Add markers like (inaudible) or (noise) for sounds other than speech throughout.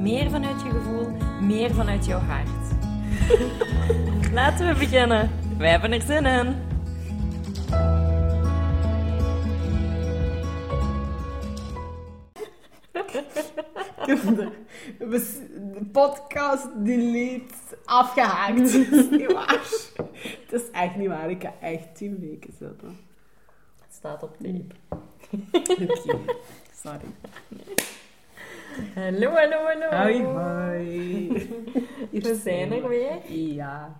meer vanuit je gevoel, meer vanuit jouw hart. (laughs) Laten we beginnen. Wij hebben er zin in. (laughs) De podcast delete afgehaakt. (laughs) Dat is niet waar. Het is echt niet waar. Ik ga echt tien weken zitten. Het staat op tape. Oké, sorry. Hallo, hallo, hallo. Hoi, hoi. (laughs) Hier We zijn er weer. Ja.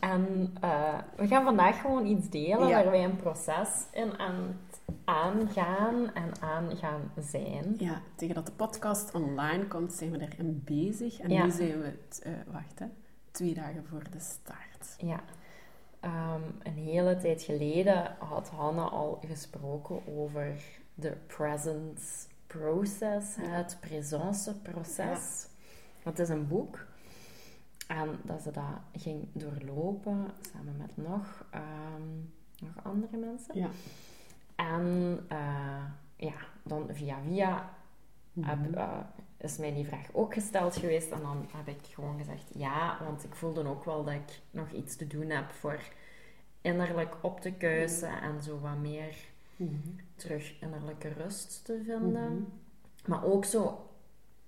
En eh, we gaan vandaag gewoon iets delen Ja. waar wij een proces in aan het aangaan en aan gaan zijn. Ja, tegen dat de podcast online komt, zijn we erin bezig. En Ja. nu zijn we, eh, wacht hè, twee dagen voor de start. Ja. Ehm, een hele tijd geleden had Hanne al gesproken over de presence process, Ja. het presence proces. Dat is een boek. En dat ze dat ging doorlopen samen met nog, ehm, nog andere mensen. Ja. En eh, ja, dan via via Mhm. heb, eh, is mij die vraag ook gesteld geweest. En dan heb ik gewoon gezegd ja, want ik voelde ook wel dat ik nog iets te doen heb voor innerlijk op te kuisen en zo wat meer Mhm. Terug innerlijke rust te vinden. Mhm. Maar ook zo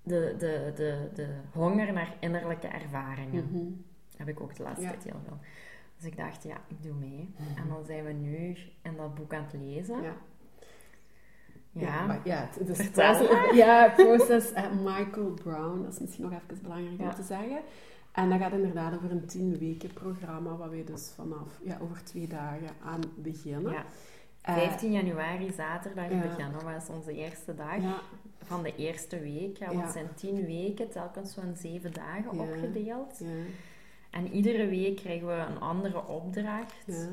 de, de, de, de honger naar innerlijke ervaringen. Mhm. Heb ik ook de laatste Ja. tijd heel veel. Dus ik dacht, ja, ik doe mee. En dan zijn we nu in dat boek aan het lezen. Ja. Ja. Ja, ja, het, is (laughs) ja, proces eh, Michael Brown, dat is misschien nog even belangrijk om Ja. te zeggen. En dat gaat inderdaad over een tien weken programma, waar we dus vanaf, ja, over twee dagen aan beginnen. Ja. Eh, 15 januari, zaterdag, ja. beginnen was onze eerste dag ja, van de eerste week. Ja, want het zijn 10 weken, telkens zo'n 7 dagen opgedeeld. ja, En iedere week krijgen we een andere opdracht, ja.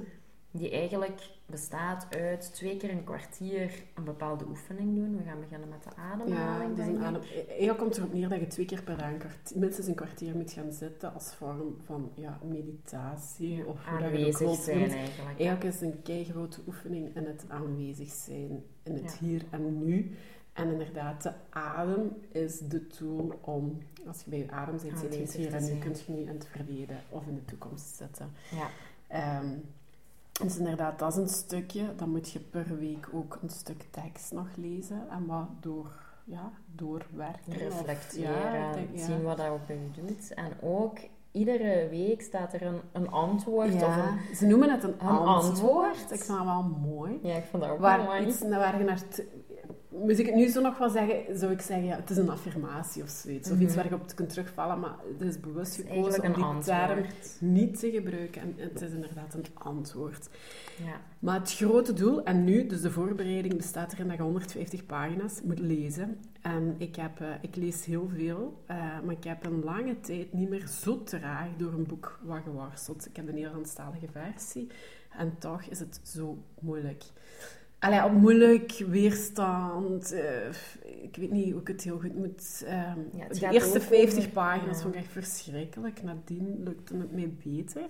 Die eigenlijk bestaat uit twee keer een kwartier een bepaalde oefening doen. We gaan beginnen met de Ja, ademhaling. dus denk een adem... Eigenlijk komt erop neer dat je twee keer per dag een minstens een kwartier moet gaan zitten als vorm van ja, meditatie. Of hoe dat je het Aanwezig zijn eigenlijk. Eigenlijk is een keigrote oefening in het aanwezig zijn, in het Ja. hier en nu. En inderdaad, de adem is de tool om, als je bij je adem zit je in het Aanwezig hier en nu, kun je niet in het verleden of in de toekomst zitten. Ja. Ehm, dus inderdaad, dat is een stukje. Dan moet je per week ook een stuk tekst nog lezen en wat door, ja, doorwerken. of- reflecteren, ja, denk, ja. zien wat dat bij je doet. En ook iedere week staat er een, een antwoord of Ja, een... ze noemen het een, Een antwoord. antwoord. Ik vind dat wel mooi. Ja, ik vond dat ook Waar, mooi. iets, waar je naar t- Moest ik het nu zo nog wel zeggen, zou ik zeggen, ja, het is een affirmatie of zoiets. Of iets Mhm. waar je op kunt terugvallen, maar het is bewust gekozen om die een term antwoord. niet te gebruiken. En het is inderdaad een antwoord. Ja. Maar het grote doel, en nu, dus de voorbereiding bestaat erin dat je 150 pagina's moet lezen. En ik, heb, eh, ik lees heel veel, eh, maar ik heb een lange tijd niet meer zo traag door een boek geworsteld. Ik heb de Nederlandstalige versie en toch is het zo moeilijk. Allee, op moeilijk, weerstand, eh, ik weet niet hoe ik het heel goed moet... Ja, het de eerste ook 50 over- pagina's ja. vond ik echt verschrikkelijk. Nadien lukte het mij beter.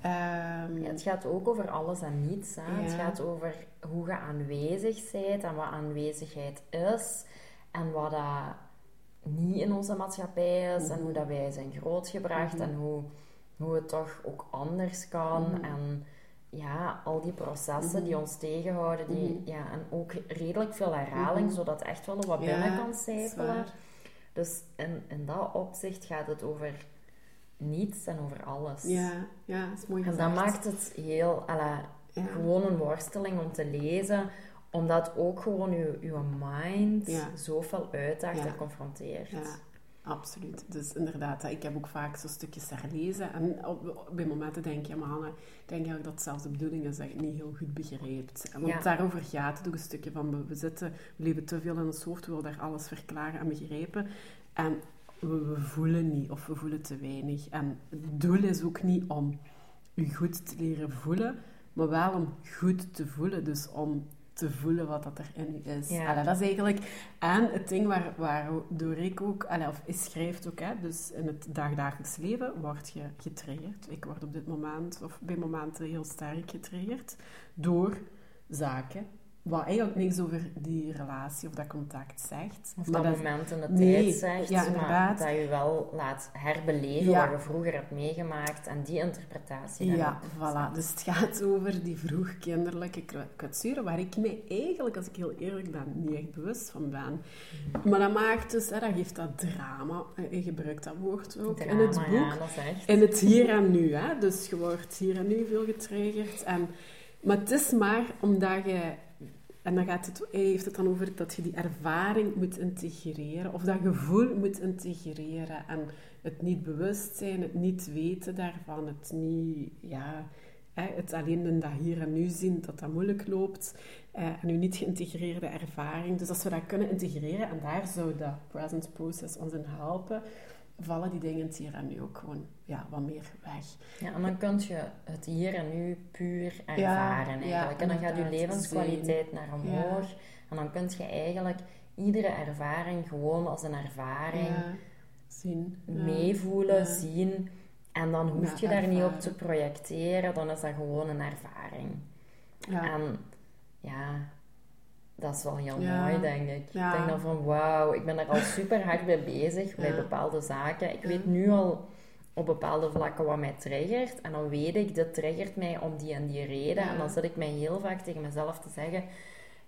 Ehm, Ja, het gaat ook over alles en niets. Hè. Het gaat over hoe je aanwezig bent en wat aanwezigheid is. En wat dat niet in onze maatschappij is. En Mhm. hoe dat wij zijn grootgebracht. Mhm. En hoe, hoe het toch ook anders kan. Mhm. En ja, al die processen die Mhm. ons tegenhouden. Die, Mhm. ja, en ook redelijk veel herhaling, Mhm. zodat echt wel wat Ja, binnen kan sijpelen. waar. Dus in, in dat opzicht gaat het over niets en over alles. Ja, ja, dat is mooi En gezegd. dat maakt het heel, Ja. gewoon een worsteling om te lezen, omdat ook gewoon uw, uw mind Ja. zoveel uitdaagt en confronteert. Absoluut. Dus inderdaad, ik heb ook vaak zo stukjes herlezen. En op, bij momenten denk je, maar Hanne, ik denk eigenlijk dat het zelfs de bedoeling is dat je het niet heel goed begrijpt. Want Ja. daarover gaat het ook een stukje van, we, we zitten, we leven te veel in ons hoofd, we willen daar alles verklaren en begrijpen. En we, voelen niet of we voelen te weinig. En het doel is ook niet om je goed te leren voelen, maar wel om goed te voelen. Dus om te voelen wat dat er in u is. Ja. dat is eigenlijk... En het ding waar, waardoor ik ook... Allee, of schrijft ook, hè, dus in het dagdagelijks leven word je getriggerd. Ik word op dit moment, of bij momenten heel sterk getriggerd, door zaken wat eigenlijk niks over die relatie of dat contact zegt. Of maar dat, moment in de tijd zegt, ja, maar dat je wel laat herbeleven wat je vroeger hebt meegemaakt en die interpretatie. Ja, voilà. Dus het gaat over die vroeg kinderlijke kwetsuren, waar ik me eigenlijk, als ik heel eerlijk ben, niet echt bewust van ben. Maar dat maakt dus, hè, dat geeft dat drama, je gebruikt dat woord ook in het boek. Ja, dat is echt. In het hier en nu, hè. Dus je wordt hier en nu veel getriggerd. En, maar het is maar omdat je en dan gaat het, heeft het dan over dat je die ervaring moet integreren, of dat gevoel moet integreren. En het niet bewust zijn, het niet weten daarvan, het niet, ja, het alleen in dat hier en nu zien dat dat moeilijk loopt. Eh, en nu niet geïntegreerde ervaring. Dus als we dat kunnen integreren, en daar zou dat present process ons in helpen, vallen die dingen hier en nu ook gewoon ja, wat meer weg. Ja, en dan kun je het hier en nu puur ervaren eigenlijk. en dan gaat je levenskwaliteit naar omhoog. En dan kun je eigenlijk iedere ervaring gewoon als een ervaring zien. meevoelen, zien. En dan hoef je daar niet op te projecteren, dan is dat gewoon een ervaring. En ja, dat is wel heel mooi, denk ik. Ik denk dan van, wauw, ik ben er al super hard bij bezig, bij bepaalde zaken. Ik weet nu al op bepaalde vlakken wat mij triggert. En dan weet ik, dit triggert mij om die en die reden. En dan zet ik mij heel vaak tegen mezelf te zeggen...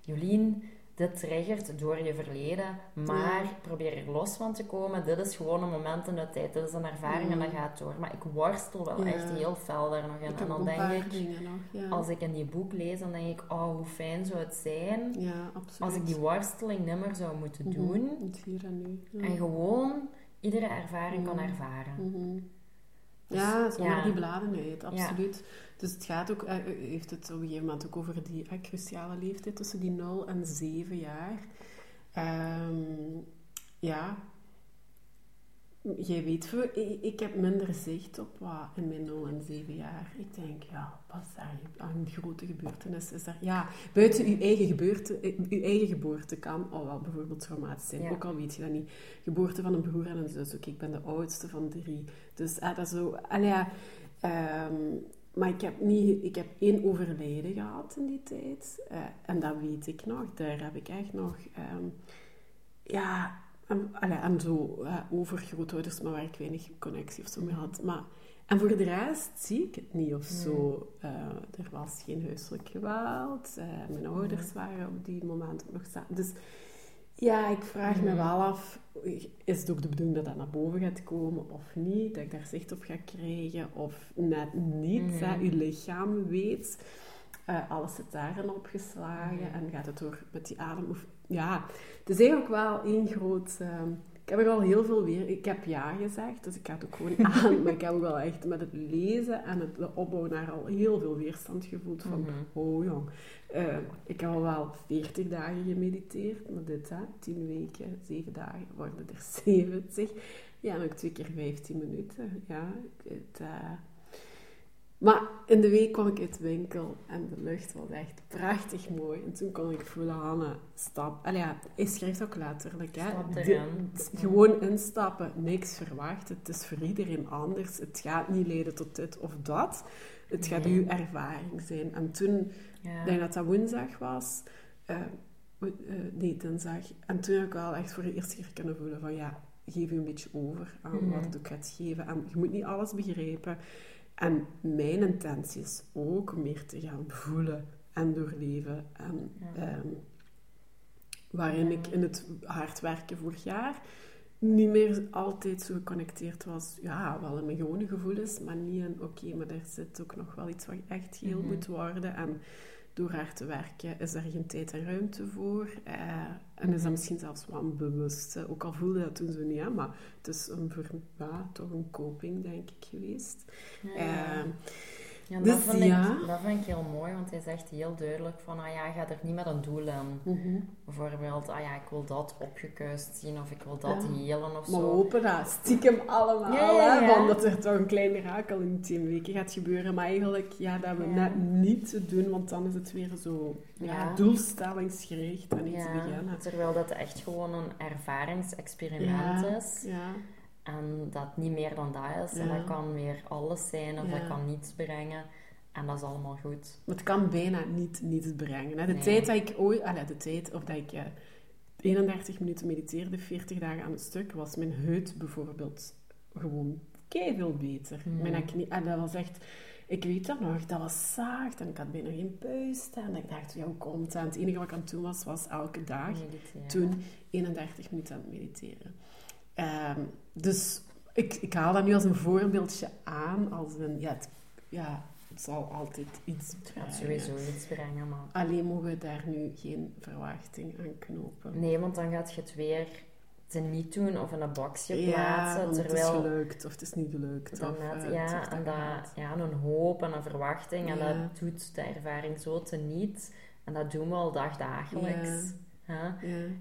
Jolien, dit triggert door je verleden, maar probeer er los van te komen. Dit is gewoon een moment in de tijd, dit is een ervaring en dat gaat door. Maar ik worstel wel echt heel fel daar nog in. en dan denk ik, als ik in die boek lees, dan denk ik, oh, hoe fijn zou het zijn als ik die worsteling nimmer zou moeten mhm. doen. En gewoon iedere ervaring kan ervaren. Mhm. Dus ja, zonder die bladen uit, absoluut. Dus het gaat ook, uh, heeft het op een gegeven moment ook over die uh, cruciale leeftijd tussen die 0 en 7 jaar. Um, ja, jij weet, ik heb minder zicht op wat in mijn 0 en 7 jaar. Ik denk, ja, pas daar een grote gebeurtenis is daar. Ja, buiten uw eigen, gebeurte, uw eigen geboorte kan al wel bijvoorbeeld traumatisch zijn. Ook al weet je dat niet. Geboorte van een broer en een zus. Ook ik ben de oudste van drie. Dus ah, dat is zo... Ja, um, maar ik heb, niet, ik heb één overlijden gehad in die tijd. Uh, en dat weet ik nog. Daar heb ik echt nog... Um, ja, en, zo uh, overgrootouders, maar waar ik weinig connectie of zo mee had. Maar, en voor de rest zie ik het niet of zo. Uh, er was geen huiselijk geweld. Uh, mijn ouders waren op die moment ook nog samen. Dus ja, ik vraag me wel af, is het ook de bedoeling dat dat naar boven gaat komen of niet? Dat ik daar zicht op ga krijgen of net niet? Hè? Uw lichaam weet, uh, alles zit daarin opgeslagen en gaat het door met die adem... Ja, het is eigenlijk wel één groot... Uh, ik heb er al heel veel weer... Ik heb ja gezegd, dus ik ga het ook gewoon (laughs) aan. maar ik heb ook wel echt met het lezen en het opbouwen naar al heel veel weerstand gevoeld. Van, mm oh jong, uh, ik heb al wel 40 dagen gemediteerd. Maar dit, hè, 10 weken, 7 dagen, worden er (laughs) 70. Ja, en ook twee keer 15 minuten. Ja, het... Uh, maar in de week kwam ik uit de winkel en de lucht was echt prachtig mooi. En toen kon ik voelen, Hanne, stap. Allee, ja, hij schrijft ook letterlijk, hè. gewoon instappen, niks verwachten. Het is voor iedereen anders. Het gaat niet leiden tot dit of dat. Het gaat uw ervaring zijn. En toen, ik denk dat dat woensdag was, uh, uh, nee, dinsdag. En toen heb ik wel echt voor de eerste keer kunnen voelen van, ja, geef je een beetje over aan wat mhm. het ook gaat geven. En je moet niet alles begrijpen. En mijn intentie is ook meer te gaan voelen en doorleven. En, ehm, waarin ik in het hard werken vorig jaar niet meer altijd zo geconnecteerd was. Ja, wel in mijn gewone gevoelens, maar niet in oké, maar er zit ook nog wel iets wat echt heel mhm. moet worden. En door hard te werken is er geen tijd en ruimte voor. Uh, en is dat misschien zelfs wel een bewuste, ook al voelde dat toen zo niet, hè, maar het is een, ja, toch een coping, denk ik, geweest. Ja. Uh, Ja, dat, dus, vind ja. ik, dat vind ik heel mooi, want hij zegt heel duidelijk van, ah ja, ga er niet met een doel aan. Mm Bijvoorbeeld, ah ja, ik wil dat opgekuist zien of ik wil dat ja. helen of zo. Maar we hopen dat stiekem allemaal, ja, hè, van dat er toch een klein mirakel in tien weken gaat gebeuren. Maar eigenlijk, ja, dat we net niet doen, want dan is het weer zo ja. doelstellingsgericht en iets beginnen. Terwijl dat echt gewoon een ervaringsexperiment is. Ja. En dat niet meer dan dat is. En dat kan weer alles zijn of dat kan niets brengen. En dat is allemaal goed. Het kan bijna niet niets brengen. Hè. De tijd dat ik ooit... Allee, de tijd of dat ik 31 minuten mediteerde, 40 dagen aan een stuk, was mijn huid bijvoorbeeld gewoon veel beter. Mm. Mijn acne... En dat was echt... Ik weet dat nog, dat was zacht en ik had bijna geen puist. En ik dacht, ja, hoe komt Het enige wat ik aan het doen was, was elke dag toen 31 minuten aan het mediteren. Ehm, dus ik, ik haal dat nu als een voorbeeldje aan. Als een, ja, het, ja, het zal altijd iets brengen. Het sowieso iets brengen, maar... Alleen mogen we daar nu geen verwachting aan knopen. Nee, want dan gaat je het weer te niet doen of in een boxje ja, plaatsen. terwijl... het is gelukt of het is niet gelukt. Dan of, uh, ja, en dat, ja, een hoop en een verwachting. En dat doet de ervaring zo te niet. En dat doen we al dagdagelijks. Ja.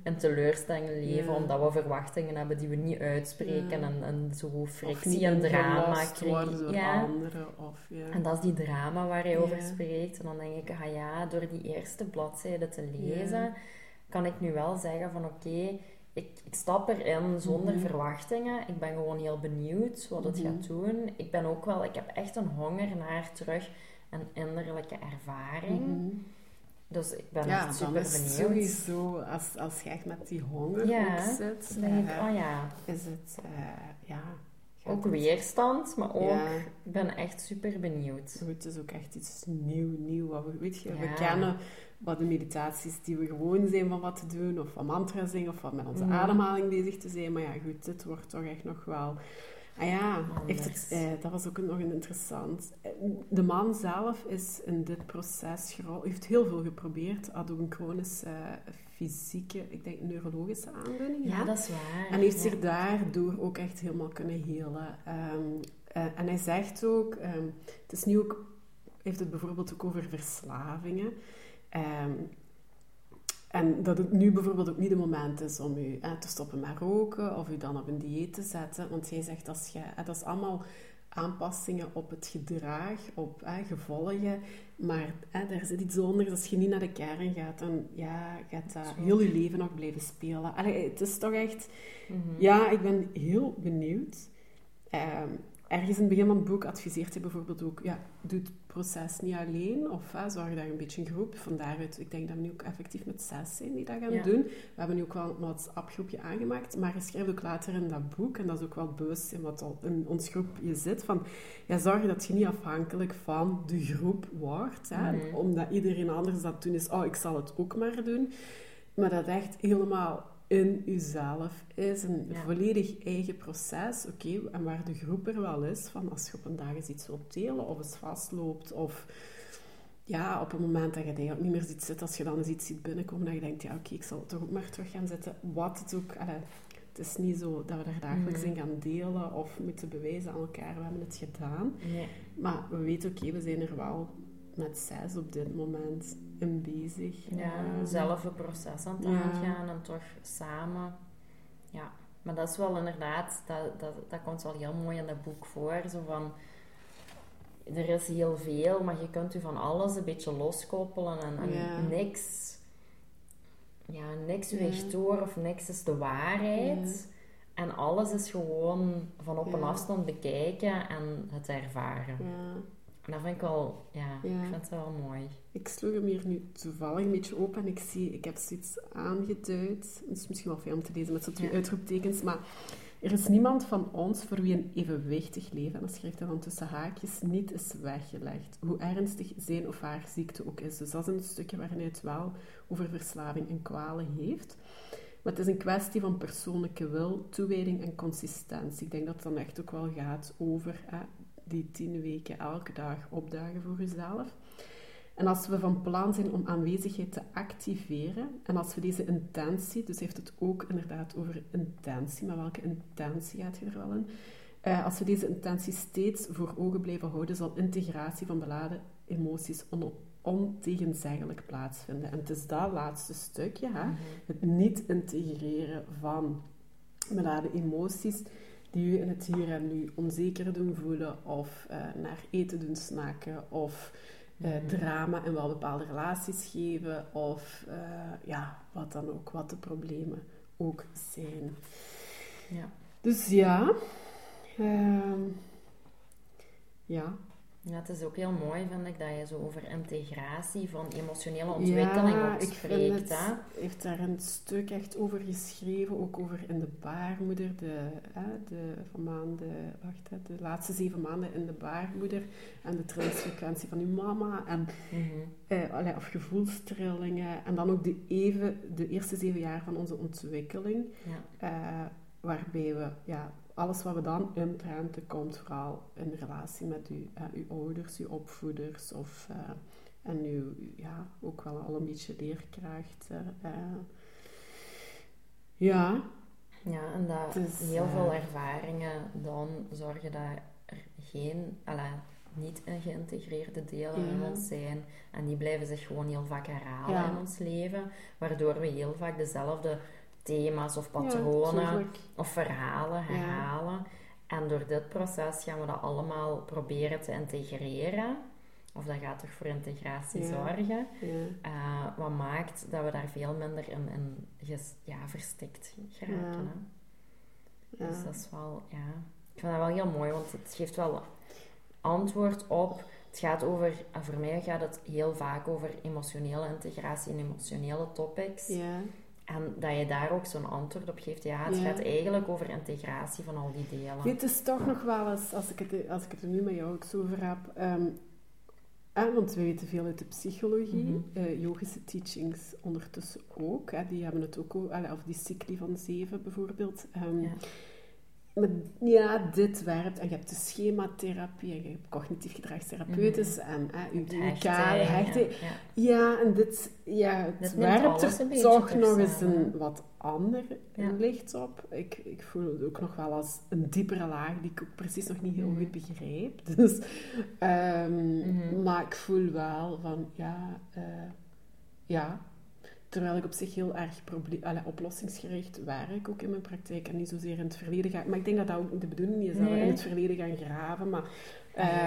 En teleurstellingen leven omdat we verwachtingen hebben die we niet uitspreken en, en zo frictie en drama krijgen. Ja. Anderen, of, ja. En dat is die drama waar hij over spreekt. En dan denk ik, ah ja, door die eerste bladzijde te lezen, kan ik nu wel zeggen van oké, ik, ik stap erin zonder mhm. verwachtingen. Ik ben gewoon heel benieuwd wat het gaat mhm. doen. Ik ben ook wel, ik heb echt een honger naar terug een innerlijke ervaring. Mhm. Dus ik ben echt super benieuwd. Ja, sowieso, als, als je echt met die honger ja, zit, denk ik, oh ja. is het, uh, ja... Ook weerstand, maar ook, ik ben echt super benieuwd. Het is ook echt iets nieuw, nieuw. Wat we, weet je, we kennen wat de meditaties die we gewoon zijn van wat te doen, of van mantra zingen, of van met onze mm. ademhaling bezig te zijn. Maar ja, goed, dit wordt toch echt nog wel Ah ja, heeft het, eh, dat was ook nog een interessant. Eh, de man zelf is in dit proces heeft heel veel geprobeerd. Had ook een chronische uh, fysieke, ik denk neurologische aandoening. Ja, dat is waar. En heeft zich daardoor ook echt helemaal kunnen helen. Ehm, eh, en hij zegt ook, um, het is nu ook, heeft het bijvoorbeeld ook over verslavingen. Um, en dat het nu bijvoorbeeld ook niet het moment is om u te stoppen met roken of u dan op een dieet te zetten. Want jij zegt, als je, dat is allemaal aanpassingen op het gedrag, op hè, gevolgen. Maar hè, daar zit iets onder. Als je niet naar de kern gaat, dan ja, gaat dat heel je leven nog blijven spelen. Allee, het is toch echt... Mhm. Ja, ik ben heel benieuwd. Ehm, ergens in het begin van het boek adviseert hij bijvoorbeeld ook, ja, doe het proces niet alleen, of hè, zorg daar een beetje een groep. Van daaruit, ik denk dat we nu ook effectief met zes zijn die dat gaan doen. We hebben nu ook wel een WhatsApp-groepje aangemaakt, maar hij schrijft ook later in dat boek, en dat is ook wel bewust in wat al in ons groepje zit, van ja, zorg dat je niet afhankelijk van de groep wordt, hè, omdat iedereen anders dat doen is, oh, ik zal het ook maar doen. Maar dat echt helemaal in uzelf is. Een volledig eigen proces. Oké, en waar de groep er wel is, van als je op een dag eens iets wilt delen of eens vastloopt of ja, op een moment dat je eigenlijk niet meer ziet zitten, als je dan eens iets ziet binnenkomen, dat je denkt, ja oké, ik zal toch ook maar terug gaan zitten. Wat het ook... het is niet zo dat we daar dagelijks in gaan delen of moeten bewijzen aan elkaar, we hebben het gedaan. Nee. Maar we weten, oké, we zijn er wel met zes op dit moment in bezig. Ja, zelf een proces aan het aangaan en toch samen. Ja, maar dat is wel inderdaad, dat, dat, dat komt wel heel mooi in het boek voor. Zo van, er is heel veel, maar je kunt u van alles een beetje loskoppelen en, en niks, ja, niks weegt door of niks is de waarheid. En alles is gewoon van op een afstand bekijken en het ervaren. En dat vind ik wel, ja, ik vind het wel mooi. Ik sloeg hem hier nu toevallig een beetje open en ik zie, ik heb zoiets aangeduid. Het is misschien wel fijn om te lezen met zo'n twee uitroeptekens, maar er is niemand van ons voor wie een evenwichtig leven, en dat schrijft hij dan tussen haakjes, niet is weggelegd. Hoe ernstig zijn of haar ziekte ook is. Dus dat is een stukje waarin hij het wel over verslaving en kwalen heeft. Maar het is een kwestie van persoonlijke wil, toewijding en consistentie. Ik denk dat het dan echt ook wel gaat over die tien weken elke dag opdagen voor jezelf. En als we van plan zijn om aanwezigheid te activeren, en als we deze intentie, dus heeft het ook inderdaad over intentie, maar welke intentie gaat je er wel in? Uh, als we deze intentie steeds voor ogen blijven houden, zal integratie van beladen emoties on ontegenzeggelijk plaatsvinden. En het is dat laatste stukje, hè? Mhm. het niet integreren van beladen emoties die u in het hier en nu onzeker doen voelen of uh, naar eten doen snakken of uh, drama in wel bepaalde relaties geven of uh, ja, wat dan ook, wat de problemen ook zijn. Ja. Dus ja, uh, ja, ja, het is ook heel mooi, vind ik, dat je zo over integratie van emotionele ontwikkeling ja, ook spreekt. Ja, heeft daar een stuk echt over geschreven, ook over in de baarmoeder, de, hè, de, van maanden, wacht, hè, de laatste zeven maanden in de baarmoeder en de trillingfrequentie van uw mama en mm eh, of gevoelstrillingen en dan ook de, even, de eerste zeven jaar van onze ontwikkeling, ja. eh, waarbij we ja, alles wat we dan inprenten komt vooral in relatie met uw, uh, uw ouders, uw opvoeders of, uh, en uw, ja, ook wel al een beetje leerkrachten. Uh, ja. Ja, en dat dus, heel veel ervaringen dan zorgen dat er geen, alla, niet geïntegreerde delen in ons zijn. En die blijven zich gewoon heel vaak herhalen in ons leven, waardoor we heel vaak dezelfde thema's of patronen of verhalen herhalen. En door dit proces gaan we dat allemaal proberen te integreren. Of dat gaat toch voor integratie zorgen. Uh, wat maakt dat we daar veel minder in, in ja, verstikt geraken. Dus dat is wel, ja. Ik vind dat wel heel mooi, want het geeft wel antwoord op. Het gaat over, voor mij gaat het heel vaak over emotionele integratie en emotionele topics. Ja. En dat je daar ook zo'n antwoord op geeft. Ja, het gaat eigenlijk over integratie van al die delen. Dit is toch nog wel eens, als ik het, als ik het er nu met jou ook zo over heb... Um, want we weten veel uit de psychologie, mm yogische teachings ondertussen ook. Hè, die hebben het ook, of die cycli van zeven bijvoorbeeld. Um, ja. Ja, dit werpt. En je hebt de schematherapie en je hebt cognitief gedragstherapeutisch mm. en uh, UDK, hechten. Ja. ja, en dit, ja, het werpt er toch nog eens een wat ander licht op. Ik, ik voel het ook nog wel als een diepere laag die ik ook precies nog niet heel mm. goed begrijp. (laughs) Dus, um, mm -hmm. Maar ik voel wel van, ja, uh, ja, Terwijl ik op zich heel erg oplossingsgericht werk, ook in mijn praktijk, en niet zozeer in het verleden ga. Maar ik denk dat dat ook niet de bedoeling is, dat we in het verleden gaan graven. Maar,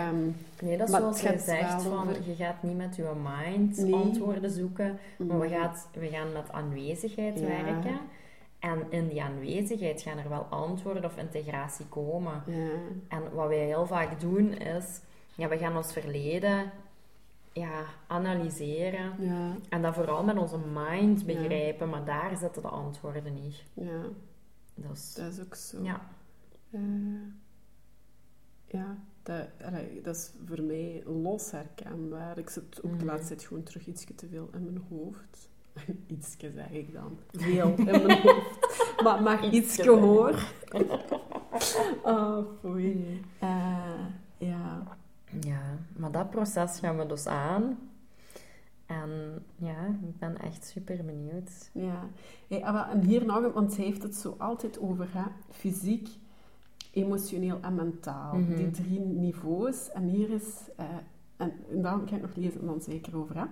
um, nee, dat is zoals je zegt, van, je gaat niet met je mind antwoorden zoeken, maar we, gaat, we gaan met aanwezigheid werken. En in die aanwezigheid gaan er wel antwoorden of integratie komen. Ja. En wat wij heel vaak doen is, ja, we gaan ons verleden ja, analyseren. Ja. En dat vooral met onze mind begrijpen, maar daar zitten de antwoorden niet. Ja. Dat is, dat is ook zo. Ja. Uh, ja, dat, allee, dat is voor mij los herkenbaar. Ik zit ook de mhm. laatste tijd gewoon terug iets te veel in mijn hoofd. (laughs) Ietske zeg ik dan. (laughs) Veel in mijn hoofd. Maar, maar iets gehoor. oh, foei. Uh, ja. Ja, maar dat proces gaan we dus aan. En ja, ik ben echt super benieuwd. Ja, en hier nog, want zij heeft het zo altijd over hè? fysiek, emotioneel en mentaal. Mhm. Die drie niveaus. En hier is, uh, en, en daarom ga ik nog lezen dan zeker over. Hè?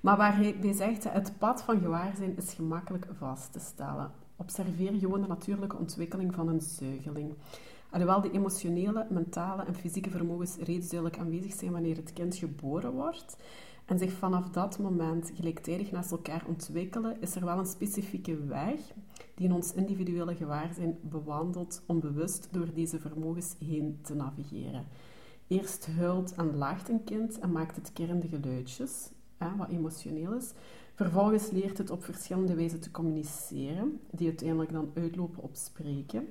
Maar waar hij bij zegt, het pad van gewaarzijn is gemakkelijk vast te stellen. Observeer gewoon de natuurlijke ontwikkeling van een zuigeling. Alhoewel de emotionele, mentale en fysieke vermogens reeds duidelijk aanwezig zijn wanneer het kind geboren wordt en zich vanaf dat moment gelijktijdig naast elkaar ontwikkelen, is er wel een specifieke weg die in ons individuele gewaarzijn bewandelt om bewust door deze vermogens heen te navigeren. Eerst huilt en lacht een kind en maakt het kerende geluidjes, wat emotioneel is. Vervolgens leert het op verschillende wijzen te communiceren, die uiteindelijk dan uitlopen op spreken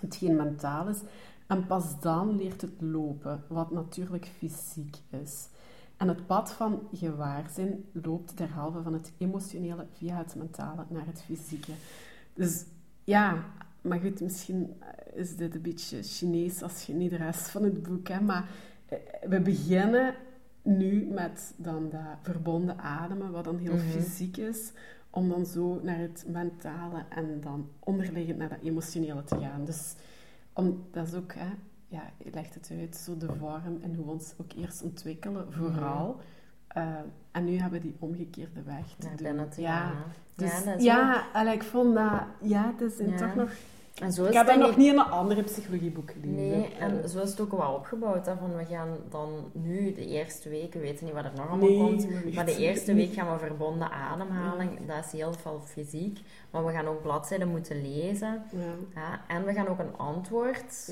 hetgeen mentaal is. En pas dan leert het lopen, wat natuurlijk fysiek is. En het pad van gewaarzijn loopt derhalve van het emotionele via het mentale naar het fysieke. Dus ja, maar goed, misschien is dit een beetje Chinees als je niet de rest van het boek hebt. Maar eh, we beginnen nu met dan dat verbonden ademen, wat dan heel mhm. fysiek is om dan zo naar het mentale en dan onderliggend naar dat emotionele te gaan. Dus om, dat is ook, hè, ja, je legt het uit, zo de vorm en hoe we ons ook eerst ontwikkelen, vooral. Uh, en nu hebben we die omgekeerde weg te ja, doen. Ja, dus, ja, ik vond dat, ja, het is ja. toch nog... En zo is ik heb nog niet in een andere psychologieboek gelezen. Nee, en zo is het ook wel opgebouwd. Hè, van we gaan dan nu de eerste week, we weten niet wat er nog allemaal nee, komt, maar de eerste week gaan we verbonden ademhaling. Dat is heel veel fysiek. Maar we gaan ook bladzijden moeten lezen. Ja. en we gaan ook een antwoord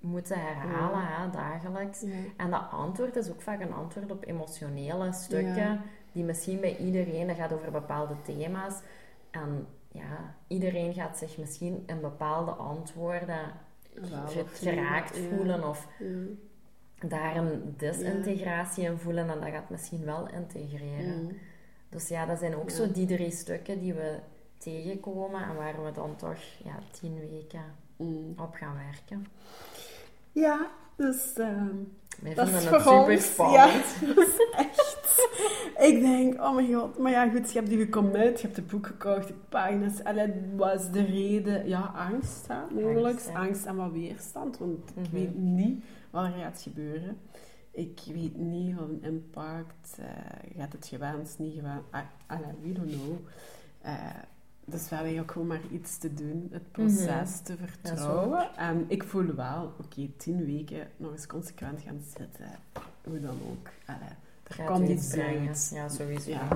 moeten herhalen hè, dagelijks. En dat antwoord is ook vaak een antwoord op emotionele stukken, die misschien bij iedereen, dat gaat over bepaalde thema's. En ja, iedereen gaat zich misschien in bepaalde antwoorden geraakt voelen of daar een disintegratie in voelen en dat gaat misschien wel integreren. Dus ja, dat zijn ook zo die drie stukken die we tegenkomen en waar we dan toch ja, tien weken mm. op gaan werken. Ja, dus uh, Wij dat vinden is het super ons, spannend. Ja, (laughs) dat is echt. (laughs) ik denk, oh mijn god. Maar ja, goed, je hebt die gecommit, je hebt het boek gekocht, de pagina's. Dat was de reden, ja, angst, hè, mogelijk. Angst, Angst, en wat weerstand, want ik Mhm. weet niet wat er gaat gebeuren. Ik weet niet wat een impact, eh gaat het gewenst, niet gewenst, I, I, we don't know. Eh, dus we hebben ook gewoon maar iets te doen, het proces te vertrouwen. En ik voel wel, oké, tien weken nog eens consequent gaan zitten, hoe dan ook. Allee, Gaat komt u iets brengen. uit. Ja, sowieso. Ja.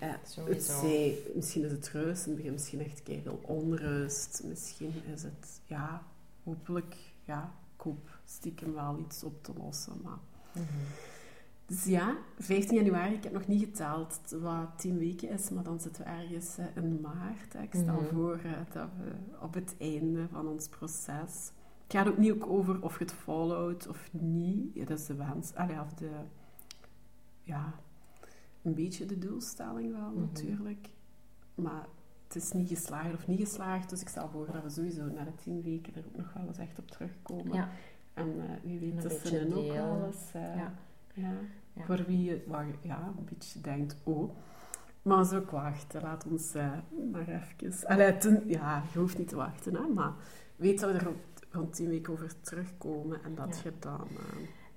Ja, het Sowieso. zij, misschien is het rust, in het begin misschien echt veel onrust. Misschien is het, ja, hopelijk, ja, ik hoop stiekem wel iets op te lossen. Maar... Mhm. Dus ja, 15 januari, ik heb nog niet geteld wat 10 weken is, maar dan zitten we ergens eh, in maart. Hè. Ik stel Mhm. voor eh, dat we op het einde van ons proces... Het gaat ook niet ook over of je het volhoudt of niet. Ja, dat is de wens. Allee, of de... Ja, een beetje de doelstelling wel, Mhm. natuurlijk. Maar het is niet geslaagd of niet geslaagd. Dus ik stel voor dat we sowieso na de 10 weken er ook nog wel eens echt op terugkomen. Ja. En eh, wie weet tussenin ook wel eens... eh, Ja. ja. Ja. Voor wie het waar, ja, een beetje denkt, oh. Maar zo ook wachten. Laat ons eh, maar even... Allee, ten- ja, je hoeft niet te wachten, hè, maar weet dat we er rond, rond tien weken over terugkomen en dat Ja. je dan...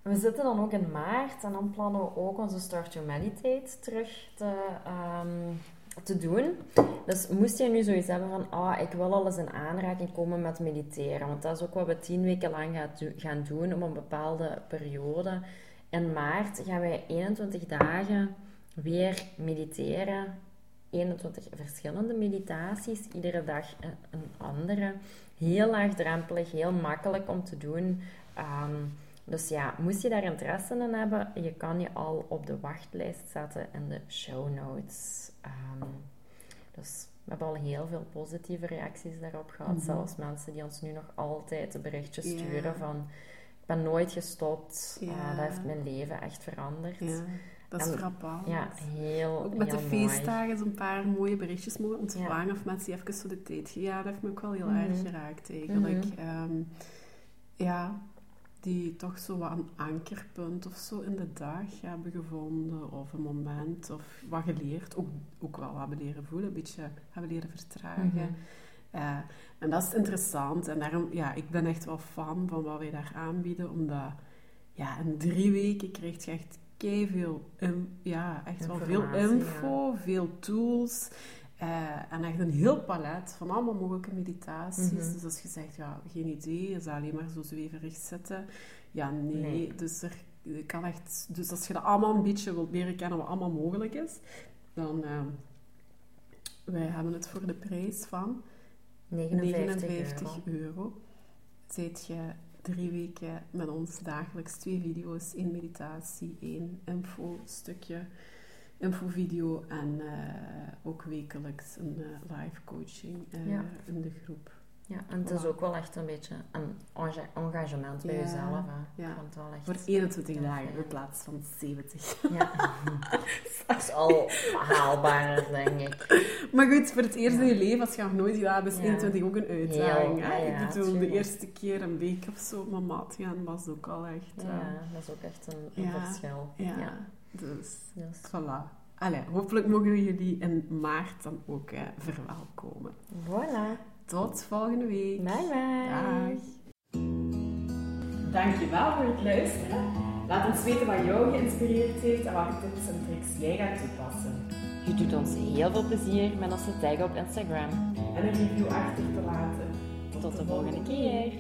We zitten dan ook in maart en dan plannen we ook onze Start Meditate terug te, ehm, te doen. Dus moest je nu zoiets hebben van, ah, ik wil al eens in aanraking komen met mediteren, want dat is ook wat we tien weken lang gaan doen op een bepaalde periode. In maart gaan wij 21 dagen weer mediteren. 21 verschillende meditaties, iedere dag een, een andere. Heel laagdrempelig, heel makkelijk om te doen. Ehm, dus ja, moest je daar interesse in hebben, je kan je al op de wachtlijst zetten in de show notes. Ehm, dus we hebben al heel veel positieve reacties daarop gehad. Mhm. Zelfs mensen die ons nu nog altijd een berichtje Ja. sturen van... Ik ben nooit gestopt. Eh, dat heeft mijn leven echt veranderd. dat is frappant. Ja, heel, Ook met de heel feestdagen zo'n paar mooie berichtjes mogen ontvangen. Of mensen die even zo de tijd. Ja, dat heeft me ook wel heel Mhm. erg geraakt eigenlijk. Mhm. Ehm, ja, die toch zo wat een ankerpunt of zo in de dag hebben gevonden. Of een moment of wat geleerd. Ook, ook wel wat hebben leren voelen. Een beetje hebben leren vertragen. Mhm. Eh, en dat is interessant. En daarom, ja, ik ben echt wel fan van wat wij daar aanbieden. Omdat, ja, in drie weken krijg je echt veel, ja, echt wel veel info, veel tools. Eh, en echt een heel palet van allemaal mogelijke meditaties. Mhm. Dus als je zegt, ja, geen idee, is dat alleen maar zo zweverig zitten? Ja, nee. Nee. Dus, er, kan echt, dus als je dat allemaal een beetje wilt leren kennen, wat allemaal mogelijk is, dan... eh, wij hebben het voor de prijs van 59, 59 euro. euro. Zit je drie weken met ons dagelijks twee video's, één meditatie, één info-stukje, infovideo en eh, ook wekelijks een eh, live coaching eh, Ja. in de groep. Ja, en het is ook wel echt een beetje een enga- engagement bij Ja, jezelf. Hè. ja. Ik vond het wel echt... Voor 21 Ja, dagen in plaats van 70. Ja. (laughs) dat is al haalbaarder, denk ik. Maar goed, voor het eerst Ja. in je leven, als je nog nooit gedaan hebt, is Ja. 21 ook een uitdaging. Hè? ja, ja, ik bedoel, de eerste keer een week of zo op mijn maat gaan was ook al echt... Ja, dat is ook echt een, een Ja. verschil. ja. Dus... Dus, Voilà. Allee, hopelijk mogen we jullie in maart dan ook eh, verwelkomen. voilà. Tot volgende week. Bye bye. Dag. Dankjewel voor het luisteren. Laat ons weten wat jou geïnspireerd heeft en welke tips en tricks jij gaat toepassen. Je doet ons heel veel plezier met onze tag op Instagram. En een review achter te laten. Tot, de volgende keer.